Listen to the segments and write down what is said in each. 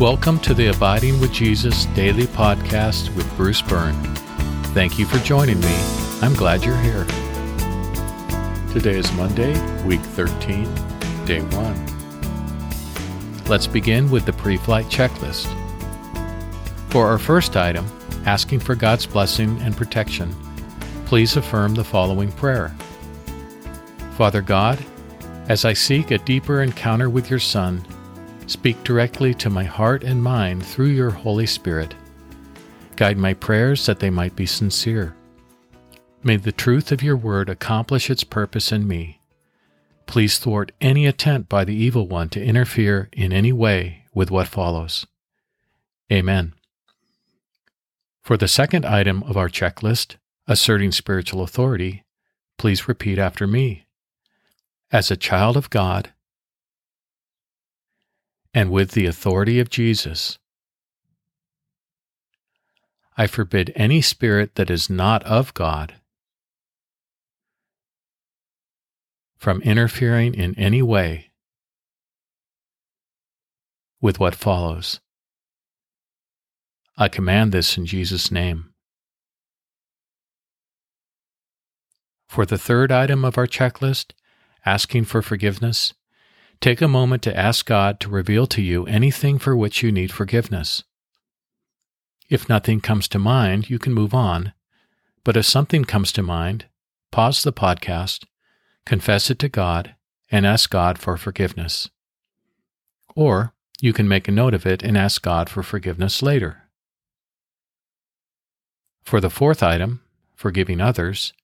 Welcome to the Abiding with Jesus daily podcast with Bruce Byrne. Thank you for joining me. I'm glad you're here. Today is Monday, week 13, day 1. Let's begin with the pre flight checklist. For our first item, asking for God's blessing and protection, please affirm the following prayer Father God, as I seek a deeper encounter with your Son, Speak directly to my heart and mind through your Holy Spirit. Guide my prayers that they might be sincere. May the truth of your word accomplish its purpose in me. Please thwart any attempt by the evil one to interfere in any way with what follows. Amen. For the second item of our checklist, asserting spiritual authority, please repeat after me. As a child of God, and with the authority of Jesus. I forbid any spirit that is not of God from interfering in any way with what follows. I command this in Jesus' name. For the third item of our checklist, asking for forgiveness, Take a moment to ask God to reveal to you anything for which you need forgiveness. If nothing comes to mind, you can move on. But if something comes to mind, pause the podcast, confess it to God, and ask God for forgiveness. Or you can make a note of it and ask God for forgiveness later. For the fourth item, forgiving others,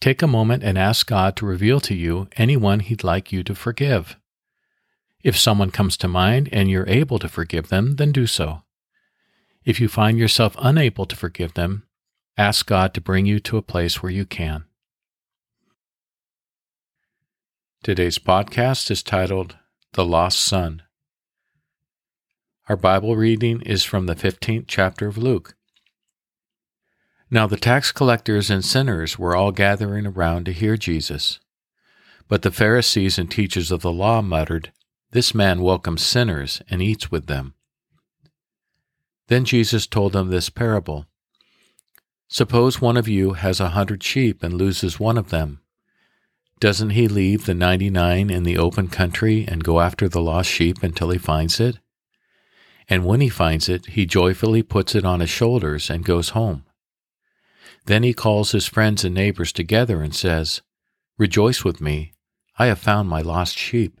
take a moment and ask God to reveal to you anyone He'd like you to forgive. If someone comes to mind and you're able to forgive them, then do so. If you find yourself unable to forgive them, ask God to bring you to a place where you can. Today's podcast is titled The Lost Son. Our Bible reading is from the 15th chapter of Luke. Now the tax collectors and sinners were all gathering around to hear Jesus. But the Pharisees and teachers of the law muttered, this man welcomes sinners and eats with them. Then Jesus told them this parable Suppose one of you has a hundred sheep and loses one of them. Doesn't he leave the ninety nine in the open country and go after the lost sheep until he finds it? And when he finds it, he joyfully puts it on his shoulders and goes home. Then he calls his friends and neighbors together and says, Rejoice with me, I have found my lost sheep.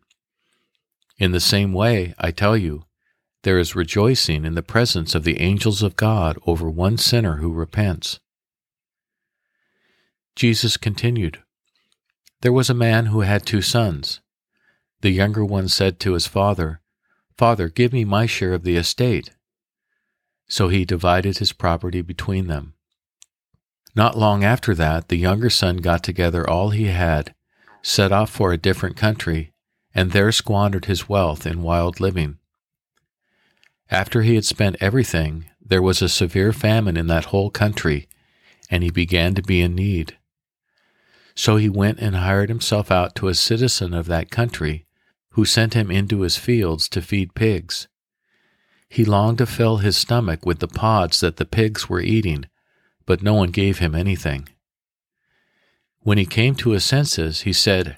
In the same way, I tell you, there is rejoicing in the presence of the angels of God over one sinner who repents. Jesus continued, There was a man who had two sons. The younger one said to his father, Father, give me my share of the estate. So he divided his property between them. Not long after that, the younger son got together all he had, set off for a different country, and there squandered his wealth in wild living. After he had spent everything, there was a severe famine in that whole country, and he began to be in need. So he went and hired himself out to a citizen of that country, who sent him into his fields to feed pigs. He longed to fill his stomach with the pods that the pigs were eating, but no one gave him anything. When he came to his senses, he said,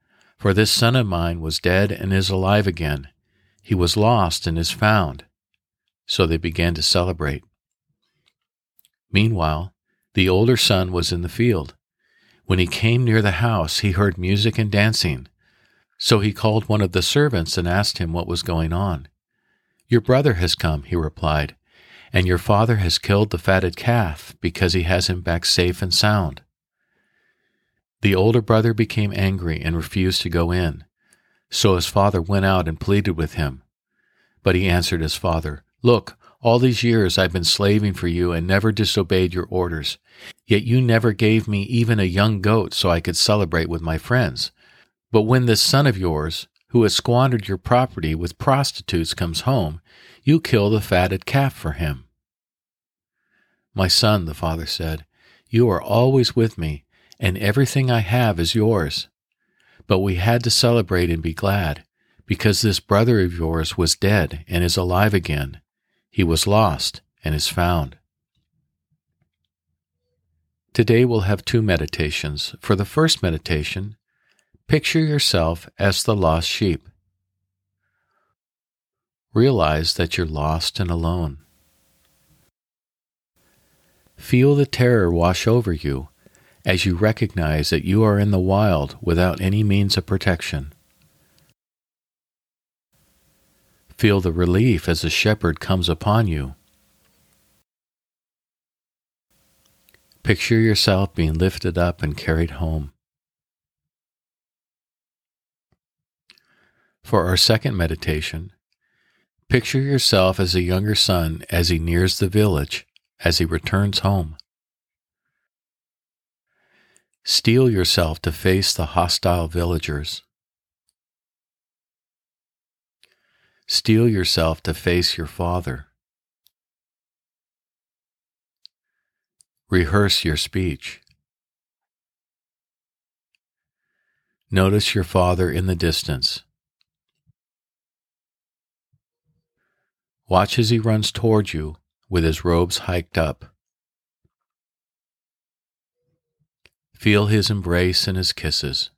For this son of mine was dead and is alive again. He was lost and is found. So they began to celebrate. Meanwhile, the older son was in the field. When he came near the house, he heard music and dancing. So he called one of the servants and asked him what was going on. Your brother has come, he replied, and your father has killed the fatted calf because he has him back safe and sound. The older brother became angry and refused to go in. So his father went out and pleaded with him. But he answered his father, Look, all these years I've been slaving for you and never disobeyed your orders. Yet you never gave me even a young goat so I could celebrate with my friends. But when this son of yours, who has squandered your property with prostitutes, comes home, you kill the fatted calf for him. My son, the father said, you are always with me, and everything I have is yours. But we had to celebrate and be glad, because this brother of yours was dead and is alive again he was lost and is found. Today we'll have two meditations. For the first meditation, picture yourself as the lost sheep. Realize that you're lost and alone. Feel the terror wash over you as you recognize that you are in the wild without any means of protection. Feel the relief as the shepherd comes upon you. Picture yourself being lifted up and carried home. For our second meditation, picture yourself as a younger son as he nears the village, as he returns home. Steel yourself to face the hostile villagers. Steel yourself to face your Father. Rehearse your speech. Notice your Father in the distance. Watch as he runs toward you with his robes hiked up. Feel his embrace and his kisses.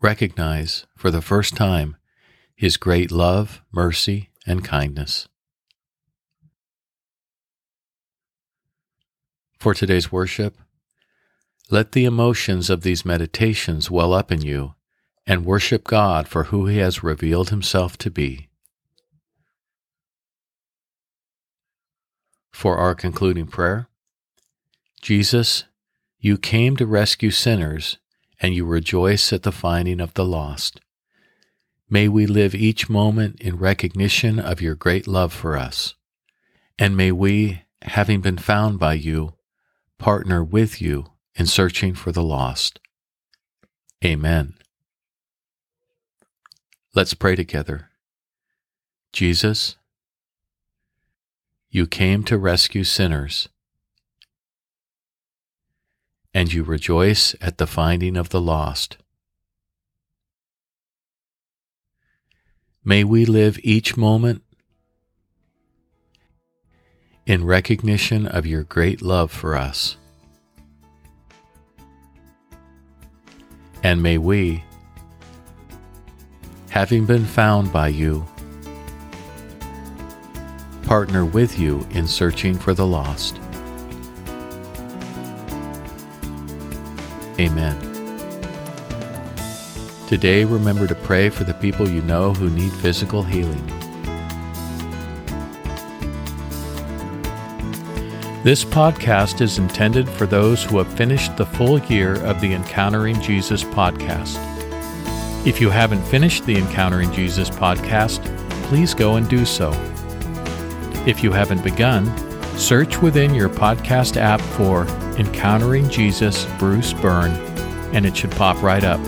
recognize for the first time His great love, mercy, and kindness. For today's worship, let the emotions of these meditations well up in you and worship God for who He has revealed Himself to be. For our concluding prayer, Jesus, you came to rescue sinners and you rejoice at the finding of the lost. May we live each moment in recognition of your great love for us. And may we, having been found by you, partner with you in searching for the lost. Amen. Let's pray together. Jesus, you came to rescue sinners and you rejoice at the finding of the lost. May we live each moment in recognition of your great love for us. And may we, having been found by you, partner with you in searching for the lost. Amen. Today, remember to pray for the people you know who need physical healing. This podcast is intended for those who have finished the full year of the Encountering Jesus podcast. If you haven't finished the Encountering Jesus podcast, please go and do so. If you haven't begun, search within your podcast app for Encountering Jesus Bruce Byrne, and it should pop right up.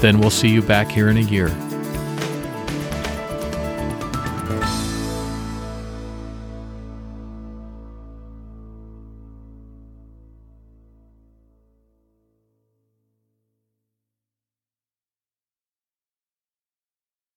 Then we'll see you back here in a year.